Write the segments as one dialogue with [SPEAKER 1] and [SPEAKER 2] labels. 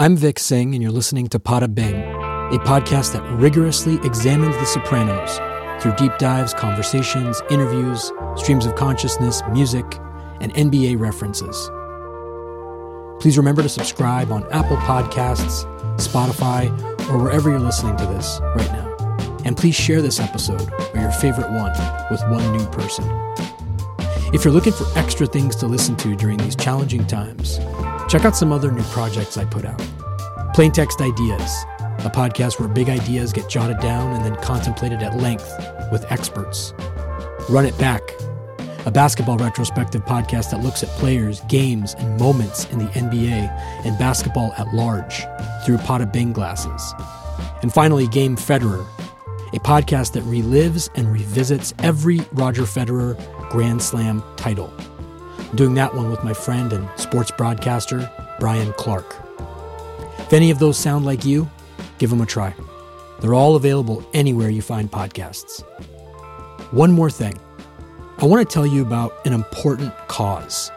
[SPEAKER 1] I'm Vic Singh, and you're listening to Pada Bing, a podcast that rigorously examines The Sopranos through deep dives, conversations, interviews, streams of consciousness, music, and NBA references. Please remember to subscribe on Apple Podcasts, Spotify, or wherever you're listening to this right now. And please share this episode or your favorite one with one new person. If you're looking for extra things to listen to during these challenging times, check out some other new projects I put out. Plain Text Ideas, a podcast where big ideas get jotted down and then contemplated at length with experts. Run It Back, a basketball retrospective podcast that looks at players, games, and moments in the NBA and basketball at large through pot of Bing glasses. And finally, Game Federer, a podcast that relives and revisits every Roger Federer Grand Slam title. Doing that one with my friend and sports broadcaster, Brian Clark. If any of those sound like you, give them a try. They're all available anywhere you find podcasts. One more thing I want to tell you about an important cause.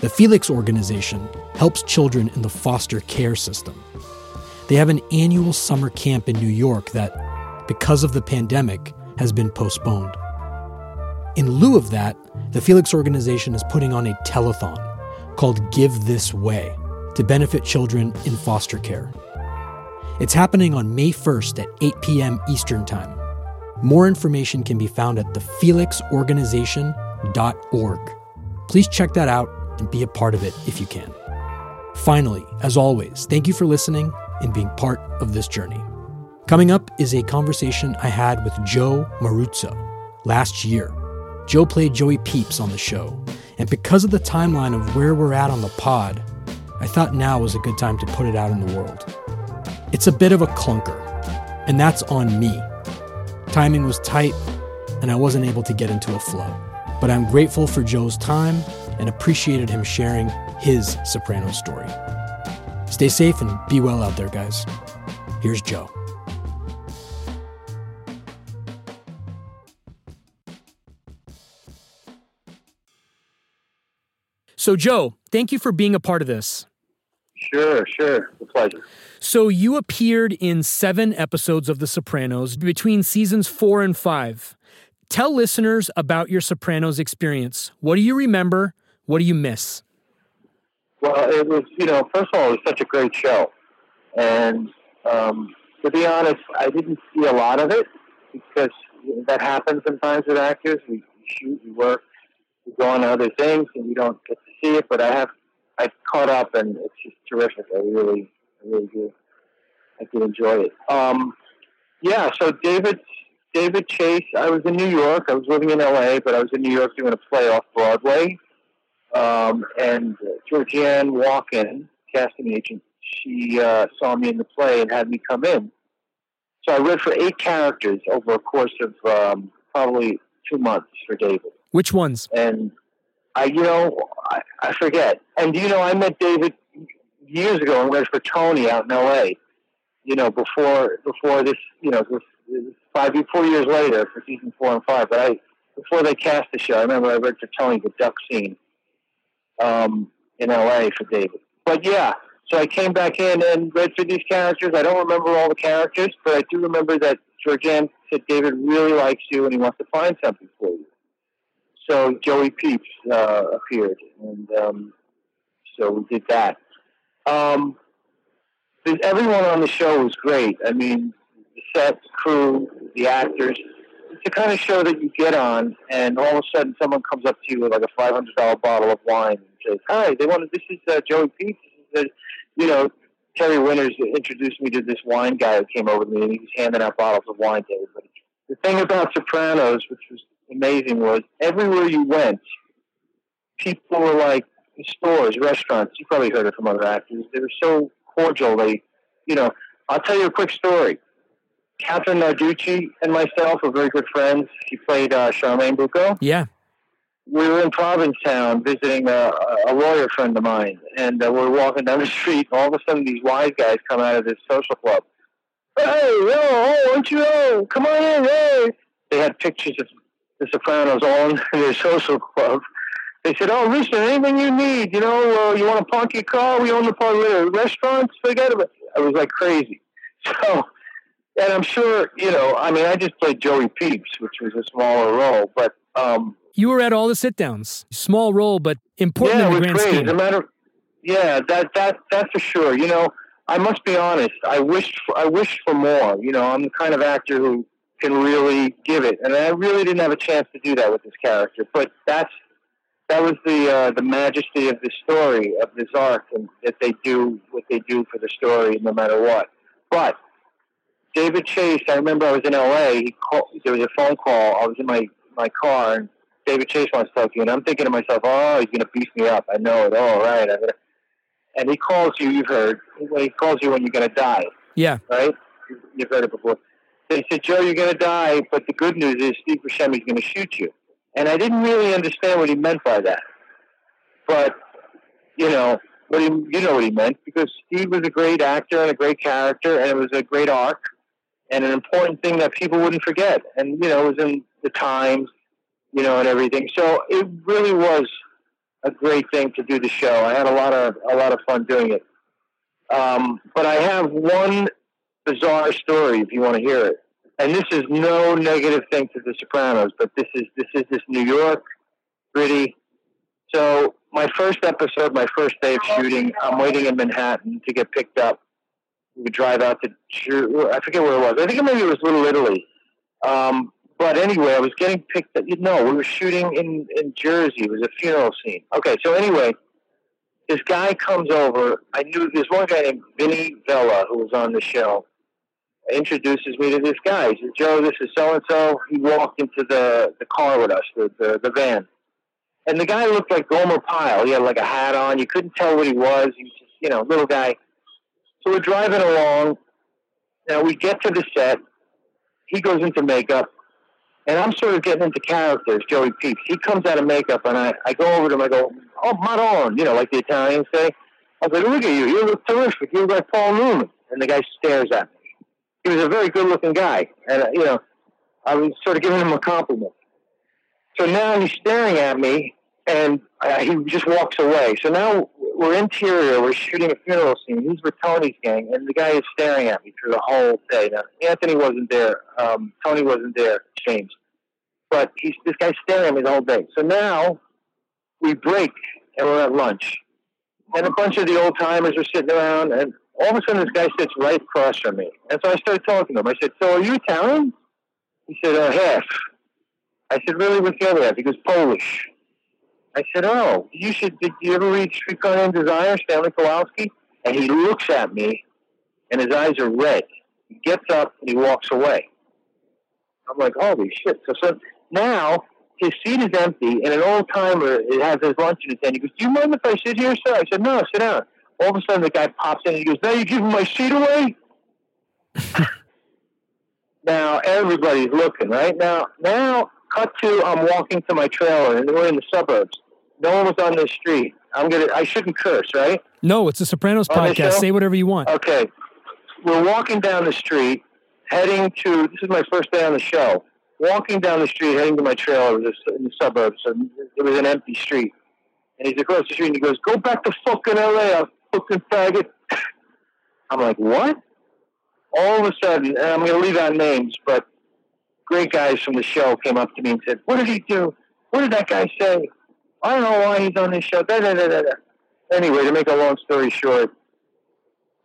[SPEAKER 1] The Felix organization helps children in the foster care system. They have an annual summer camp in New York that because of the pandemic, has been postponed. In lieu of that, the Felix organization is putting on a telethon called Give This Way to benefit children in foster care. It's happening on May 1st at 8 p.m. Eastern Time. More information can be found at thefelixorganization.org. Please check that out and be a part of it if you can. Finally, as always, thank you for listening and being part of this journey. Coming up is a conversation I had with Joe Maruzzo last year. Joe played Joey Peeps on the show, and because of the timeline of where we're at on the pod, I thought now was a good time to put it out in the world. It's a bit of a clunker, and that's on me. Timing was tight, and I wasn't able to get into a flow. But I'm grateful for Joe's time and appreciated him sharing his soprano story. Stay safe and be well out there, guys. Here's Joe. So, Joe, thank you for being a part of this.
[SPEAKER 2] Sure, sure. A pleasure.
[SPEAKER 1] So, you appeared in seven episodes of The Sopranos between seasons four and five. Tell listeners about your Sopranos experience. What do you remember? What do you miss?
[SPEAKER 2] Well, it was, you know, first of all, it was such a great show. And um, to be honest, I didn't see a lot of it because that happens sometimes with actors. We shoot, we work, we go on other things, and we don't get see it. But I have, I caught up, and it's just terrific. I really, I really do. I did enjoy it. Um, yeah. So David, David Chase. I was in New York. I was living in L.A., but I was in New York doing a play off Broadway. Um, and Georgianne Walken, casting agent, she uh, saw me in the play and had me come in. So I read for eight characters over a course of um, probably two months for David.
[SPEAKER 1] Which ones?
[SPEAKER 2] And I, you know, I, I forget. And you know, I met David years ago and read for Tony out in L.A. You know, before before this, you know, this, this five four years later for season four and five. But I before they cast the show, I remember I read for Tony the duck scene um, in L.A. for David. But yeah, so I came back in and read for these characters. I don't remember all the characters, but I do remember that Georgianne said David really likes you and he wants to find something for you. So Joey Peeps uh, appeared, and um, so we did that. Um, everyone on the show was great. I mean, the set, the crew, the actors. It's the kind of show that you get on, and all of a sudden someone comes up to you with like a five hundred dollar bottle of wine and says, "Hi, they want this is uh, Joey Peeps." You know, Terry Winters introduced me to this wine guy who came over to me, and he was handing out bottles of wine to everybody. The thing about Sopranos, which was amazing, was everywhere you went, people were like stores, restaurants. You probably heard it from other actors. They were so cordial. They, you know, I'll tell you a quick story. Catherine Narducci and myself are very good friends. She played uh, Charmaine Bucco.
[SPEAKER 1] Yeah.
[SPEAKER 2] We were in Provincetown visiting a, a lawyer friend of mine, and uh, we're walking down the street. And all of a sudden, these wise guys come out of this social club. Hey, yo, oh, aren't you? Oh, come on in, hey! They had pictures of the Sopranos on in their social club. they said, "Oh, listen, anything you need, you know, uh, you want to park your car? We own the park uh, restaurants. Forget about." It. I was like crazy. So, and I'm sure, you know, I mean, I just played Joey Peeps, which was a smaller role, but um,
[SPEAKER 1] you were at all the sit downs, small role, but important
[SPEAKER 2] yeah,
[SPEAKER 1] in the grand
[SPEAKER 2] great.
[SPEAKER 1] scheme.
[SPEAKER 2] As a matter, yeah, that that that's for sure. You know, I must be honest. I wished for, I wished for more. You know, I'm the kind of actor who can really give it, and I really didn't have a chance to do that with this character. But that's that was the uh, the majesty of the story of this arc, and that they do what they do for the story, no matter what. But David Chase, I remember I was in L.A. He called, there was a phone call. I was in my my car, and David Chase wants to talk to you, and I'm thinking to myself, oh, he's going to beat me up. I know it. Oh, right. I'm gonna... And he calls you. You've heard. He calls you when you're going to die.
[SPEAKER 1] Yeah.
[SPEAKER 2] Right. You've heard it before. They said, Joe, you're going to die, but the good news is Steve Buscemi's going to shoot you. And I didn't really understand what he meant by that. But, you know, what he, you know what he meant because Steve was a great actor and a great character, and it was a great arc and an important thing that people wouldn't forget. And, you know, it was in the Times, you know, and everything. So it really was a great thing to do the show. I had a lot of a lot of fun doing it. Um, but I have one bizarre story if you want to hear it. And this is no negative thing to The Sopranos, but this is this is this New York gritty. So my first episode, my first day of shooting, I'm waiting in Manhattan to get picked up. We drive out to I forget where it was. I think maybe it was Little Italy. Um, but anyway, I was getting picked up. You know, we were shooting in in Jersey. It was a funeral scene. Okay, so anyway, this guy comes over. I knew there's one guy named Vinny Vella who was on the show introduces me to this guy. He says, Joe, this is so and so. He walked into the, the car with us, the, the, the van. And the guy looked like Gomer Pyle. He had like a hat on. You couldn't tell what he was. He was just, you know, little guy. So we're driving along. Now we get to the set. He goes into makeup. And I'm sort of getting into characters, Joey Peeps. He comes out of makeup, and I, I go over to him. I go, oh, Madon, you know, like the Italians say. I was like, look at you. You look terrific. You look like Paul Newman. And the guy stares at me he was a very good looking guy. And, uh, you know, I was sort of giving him a compliment. So now he's staring at me and uh, he just walks away. So now we're interior, we're shooting a funeral scene. He's with Tony's gang, and the guy is staring at me through the whole day. Now, Anthony wasn't there, um, Tony wasn't there, James. But he's this guy's staring at me the whole day. So now we break and we're at lunch. And a bunch of the old timers are sitting around, and all of a sudden this guy sits right across from me. And so I started talking to him. I said, So are you Italian? He said, uh, half. I said, Really? What's the other half? He goes, Polish. I said, Oh, you should, did you ever read Streetcar Named Desire, Stanley Kowalski? And he looks at me, and his eyes are red. He gets up and he walks away. I'm like, Holy shit. So, so now his seat is empty, and an old timer has his lunch in his hand. He goes, Do you mind if I sit here, sir? I said, No, sit down all of a sudden the guy pops in and he goes, Now you're giving my seat away? now everybody's looking, right? Now now cut to I'm walking to my trailer and we're in the suburbs. No one was on the street. I'm gonna I shouldn't curse, right?
[SPEAKER 1] No, it's a Sopranos on podcast. Say whatever you want.
[SPEAKER 2] Okay. We're walking down the street, heading to this is my first day on the show. Walking down the street, heading to my trailer in the suburbs. And it was an empty street. And he's across the street and he goes, Go back to fucking LA. I'll fucking faggot. I'm like, what? All of a sudden, and I'm going to leave out names, but great guys from the show came up to me and said, what did he do? What did that guy say? I don't know why he's on this show. Da, da, da, da, da. Anyway, to make a long story short,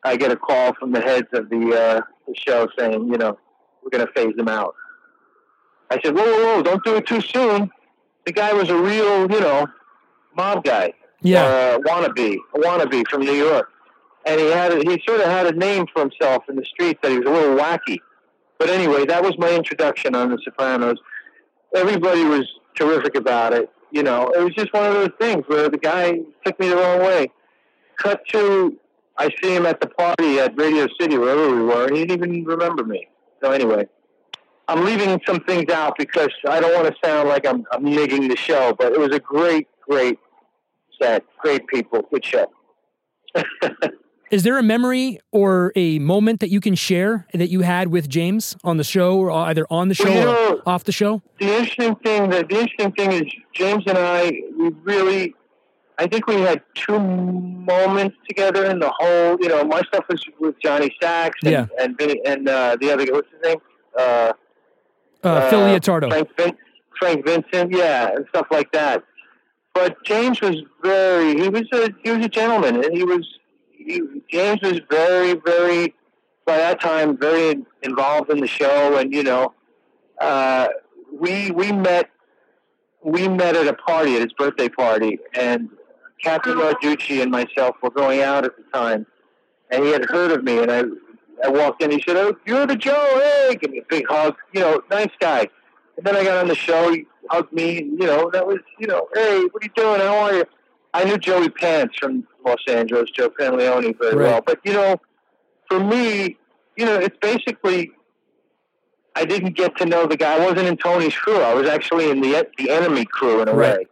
[SPEAKER 2] I get a call from the heads of the, uh, the show saying, you know, we're going to phase him out. I said, whoa, whoa, whoa, don't do it too soon. The guy was a real, you know, mob guy
[SPEAKER 1] yeah,
[SPEAKER 2] uh, wannabe, wannabe from New York, and he had a, he sort of had a name for himself in the streets that he was a little wacky. But anyway, that was my introduction on The Sopranos. Everybody was terrific about it. You know, it was just one of those things where the guy took me the wrong way. Cut to, I see him at the party at Radio City, wherever we were, and he didn't even remember me. So anyway, I'm leaving some things out because I don't want to sound like I'm, I'm nigging the show, but it was a great, great Great people. Good show.
[SPEAKER 1] Is there a memory or a moment that you can share that you had with James on the show, or either on the show
[SPEAKER 2] Well, you
[SPEAKER 1] or off the show?
[SPEAKER 2] the interesting thing that the interesting thing is James and I we really I think we had two moments together in the whole you know my stuff was with Johnny Sachs and
[SPEAKER 1] Yeah.
[SPEAKER 2] and, Vinny, and uh, the other guy what's his name uh,
[SPEAKER 1] Uh, Phil Leotardo.
[SPEAKER 2] Frank Vin- Frank Vincent yeah and stuff like that but James was very he was a he was a gentleman and he was he, James was very very by that time very involved in the show and you know uh, we we met we met at a party at his birthday party, and Catherine Narducci and myself were going out at the time, and he had heard of me, and I I walked in. He said, "Oh, you're the Joe! Hey, give me a big hug. You know, nice guy." And then I got on the show. Hugged me. You know, that was you know, hey, what are you doing? How are you? I knew Joey Pants from Los Angeles, Joe Pantoliano, very
[SPEAKER 1] Right.
[SPEAKER 2] well. But you know, for me, you know, it's basically I didn't get to know the guy. I wasn't in Tony's crew. I was actually in the the enemy crew in a
[SPEAKER 1] Right.
[SPEAKER 2] way.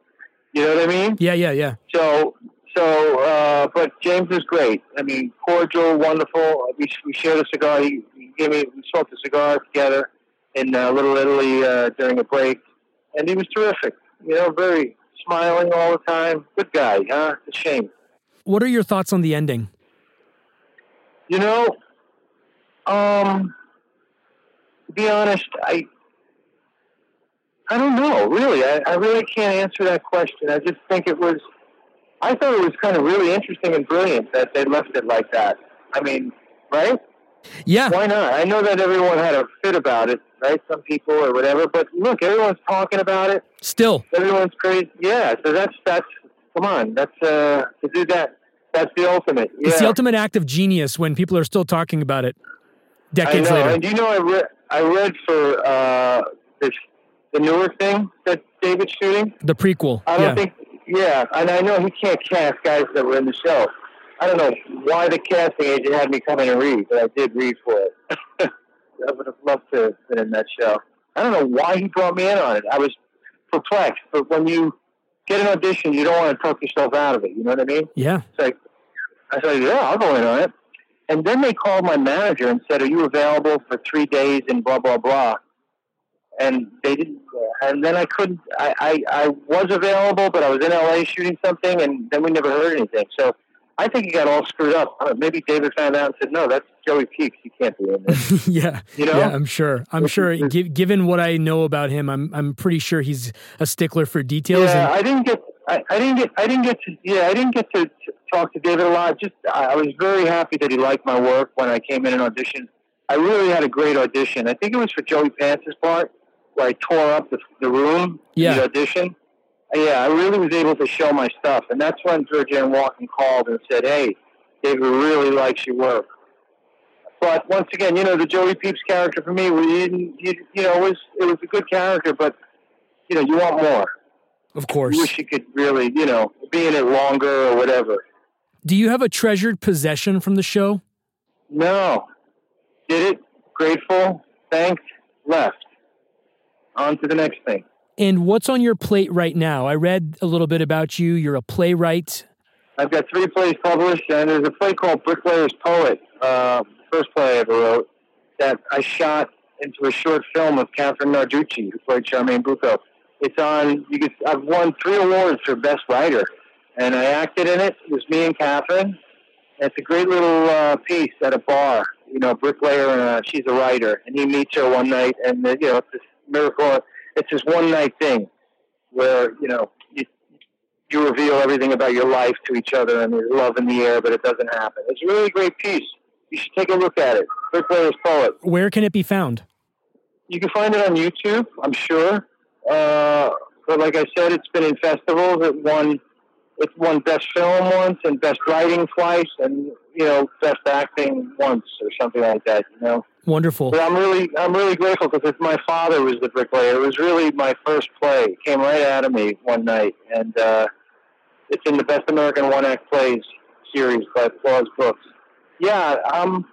[SPEAKER 2] You know what I mean?
[SPEAKER 1] Yeah, yeah, yeah.
[SPEAKER 2] So, so, uh, but James is great. I mean, cordial, wonderful. We, we shared a cigar. He, he gave me, we smoked a cigar together in uh, Little Italy uh, during a break, and he was terrific. You know, very smiling all the time. Good guy, huh? It's a shame.
[SPEAKER 1] What are your thoughts on the ending?
[SPEAKER 2] You know, um, to be honest, I I don't know. Really, I, I really can't answer that question. I just think it was. I thought it was kind of really interesting and brilliant that they left it like that. I mean, right?
[SPEAKER 1] Yeah,
[SPEAKER 2] Why not? I know that everyone had a fit about it, right? Some people or whatever. But look, everyone's talking about it.
[SPEAKER 1] still.
[SPEAKER 2] Everyone's crazy. Yeah. So that's that's. Come on, that's uh to do that. That's the ultimate. Yeah.
[SPEAKER 1] It's the ultimate act of genius when people are still talking about it
[SPEAKER 2] I
[SPEAKER 1] decades
[SPEAKER 2] know.
[SPEAKER 1] later.
[SPEAKER 2] And you know, I read I read for uh, this the newer thing that David's shooting.
[SPEAKER 1] The prequel.
[SPEAKER 2] I don't
[SPEAKER 1] yeah.
[SPEAKER 2] think. Yeah, and I know he can't cast guys that were in the show. I don't know why the casting agent had me come in and read, but I did read for it. I would have loved to have been in that show. I don't know why he brought me in on it. I was perplexed, but when you get an audition, you don't want to talk yourself out of it. You know what I mean?
[SPEAKER 1] yeah.
[SPEAKER 2] It's like, I said, yeah, I'll go in on it. And then they called my manager and said, are you available for three days and blah, blah, blah. And they didn't, and then I couldn't, I, I, I was available, but I was in LA shooting something and then we never heard anything. So I think he got all screwed up. Uh, Maybe David found out and said, no, that's Joey Peeps. You can't be in this.
[SPEAKER 1] yeah.
[SPEAKER 2] You know?
[SPEAKER 1] Yeah, I'm sure. I'm sure. given what I know about him, I'm I'm pretty sure he's a stickler for details.
[SPEAKER 2] Yeah,
[SPEAKER 1] and
[SPEAKER 2] I didn't get. I, I didn't get. I didn't get to. Yeah, I didn't get to, to talk to David a lot. Just I, I was very happy that he liked my work when I came in and auditioned. I really had a great audition. I think it was for Joey Pants's part where I tore up the, the room.
[SPEAKER 1] Yeah.
[SPEAKER 2] The audition. Yeah, I really was able to show my stuff, and that's when George Georgianne Walken called and said, "Hey, David really likes your work." But once again, you know, the Joey Peeps character for me, we didn't, you, you know, it was it was a good character, but you know, you want more.
[SPEAKER 1] of course.
[SPEAKER 2] You wish you could really, you know, be in it longer or whatever.
[SPEAKER 1] Do you have a treasured possession from the show?
[SPEAKER 2] No. Did it, grateful, thanked, left. On to the next thing.
[SPEAKER 1] And what's on your plate right now? I read a little bit about you. You're a playwright.
[SPEAKER 2] I've got three plays published, and there's a play called Bricklayer's Poet, uh, first play I ever wrote, that I shot into a short film of Catherine Narducci, who played Charmaine Bucco. It's on, you could, I've won three awards for Best Writer, and I acted in it. It was me and Catherine. It's a great little uh, piece at a bar. You know, bricklayer, and uh, she's a writer, and he meets her one night, and uh, you know, it's this miracle. It's this one night thing where you know you you reveal everything about your life to each other, and there's love in the air, but it doesn't happen. It's a really great piece. You should take a look at it. Bricklayer's Poet.
[SPEAKER 1] Where can it be found?
[SPEAKER 2] You can find it on YouTube, I'm sure. Uh, but like I said, it's been in festivals. It won, it won Best Film once and Best Writing twice, and you know Best Acting once or something like that. You know,
[SPEAKER 1] Wonderful.
[SPEAKER 2] but I'm really, I'm really grateful because my father was the bricklayer. It was really my first play. It came right out of me one night, and uh, it's in the Best American One Act Plays series by Applause Books. Yeah, um,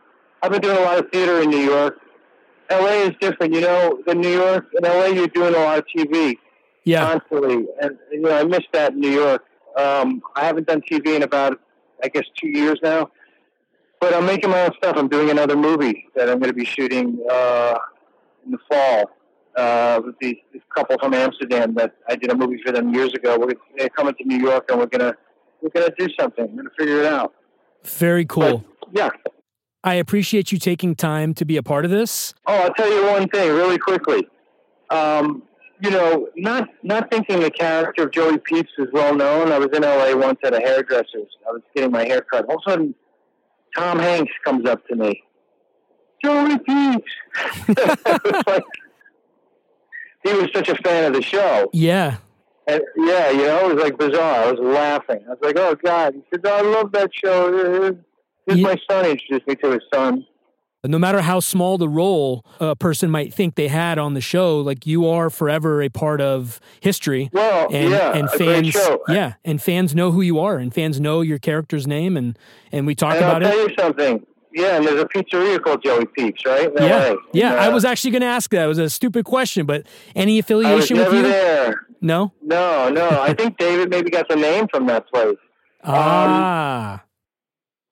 [SPEAKER 2] I've been doing a lot of theater in New York. LA is different, you know. In New York, in LA, you're doing a lot of TV
[SPEAKER 1] Yeah.
[SPEAKER 2] constantly, and you know I missed that in New York. Um, I haven't done TV in about, I guess, two years now. but I'm making my own stuff. I'm doing another movie that I'm going to be shooting uh, in the fall uh, with these, this couple from Amsterdam that I did a movie for them years ago. We're they're coming to New York, and we're gonna we're gonna do something. We're gonna figure it out.
[SPEAKER 1] Very cool.
[SPEAKER 2] But, yeah.
[SPEAKER 1] I appreciate you taking time to be a part of this.
[SPEAKER 2] Oh, I'll tell you one thing really quickly. Um, you know, not not thinking the character of Joey Peeps is well known. I was in LA once at a hairdresser's. I was getting my hair cut. All of a sudden, Tom Hanks comes up to me. Joey Peeps. like, he was such a fan of the show.
[SPEAKER 1] Yeah.
[SPEAKER 2] And yeah, you know, it was like bizarre. I was laughing. I was like, "Oh God!" He said, oh, "I love that show." This yeah. my son introduced me to his son.
[SPEAKER 1] No matter how small the role a person might think they had on the show, like you are forever a part of history.
[SPEAKER 2] Well,
[SPEAKER 1] and,
[SPEAKER 2] yeah,
[SPEAKER 1] and fans, yeah, and fans know who you are, and fans know your character's name, and and we talk
[SPEAKER 2] and
[SPEAKER 1] about
[SPEAKER 2] I'll
[SPEAKER 1] it.
[SPEAKER 2] Tell you something. Yeah, and there's a pizzeria called Joey Peeps, right?
[SPEAKER 1] No yeah,
[SPEAKER 2] way.
[SPEAKER 1] yeah. Uh, I was actually going to ask that. It was a stupid question, but any affiliation
[SPEAKER 2] with
[SPEAKER 1] you?
[SPEAKER 2] There.
[SPEAKER 1] No,
[SPEAKER 2] no, no. I think David maybe got the name from that place.
[SPEAKER 1] Ah,
[SPEAKER 2] um,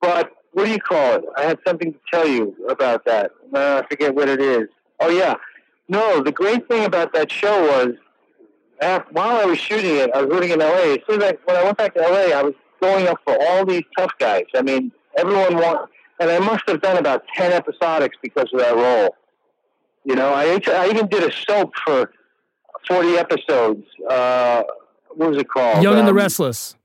[SPEAKER 2] but what do you call it? I had something to tell you about that. Uh, I forget what it is. Oh yeah, no. The great thing about that show was, after, while I was shooting it, I was living in LA. As soon as I, when I went back to LA, I was going up for all these tough guys. I mean, everyone want, and I must have done about ten episodics because of that role. You know, I I even did a soap for forty episodes. Uh, what was it called?
[SPEAKER 1] Young um, and the um, Restless.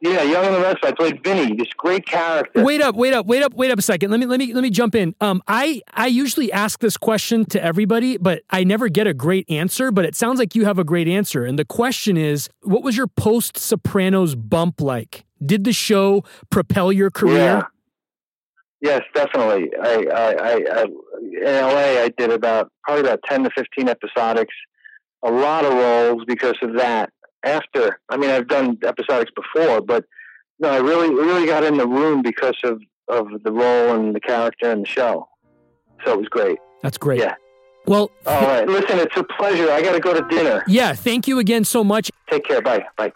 [SPEAKER 2] Yeah, Young and the Restless. I played Vinny, this great character.
[SPEAKER 1] Wait up, wait up, wait up, wait up a second. Let me let me let me jump in. Um, I I usually ask this question to everybody, but I never get a great answer. But it sounds like you have a great answer. And the question is, what was your post Sopranos bump like? Did the show propel your career?
[SPEAKER 2] Yeah. Yes, definitely. I, I, I, I in LA, I did about probably about ten to fifteen episodics, a lot of roles because of that after. I mean, I've done episodics before, but no, I really really got in the room because of of the role and the character and the show. So it was great.
[SPEAKER 1] That's great.
[SPEAKER 2] Yeah.
[SPEAKER 1] Well,
[SPEAKER 2] all right. Listen, it's a pleasure. I got to go to dinner.
[SPEAKER 1] Yeah. Thank you again so much.
[SPEAKER 2] Take care. Bye. Bye.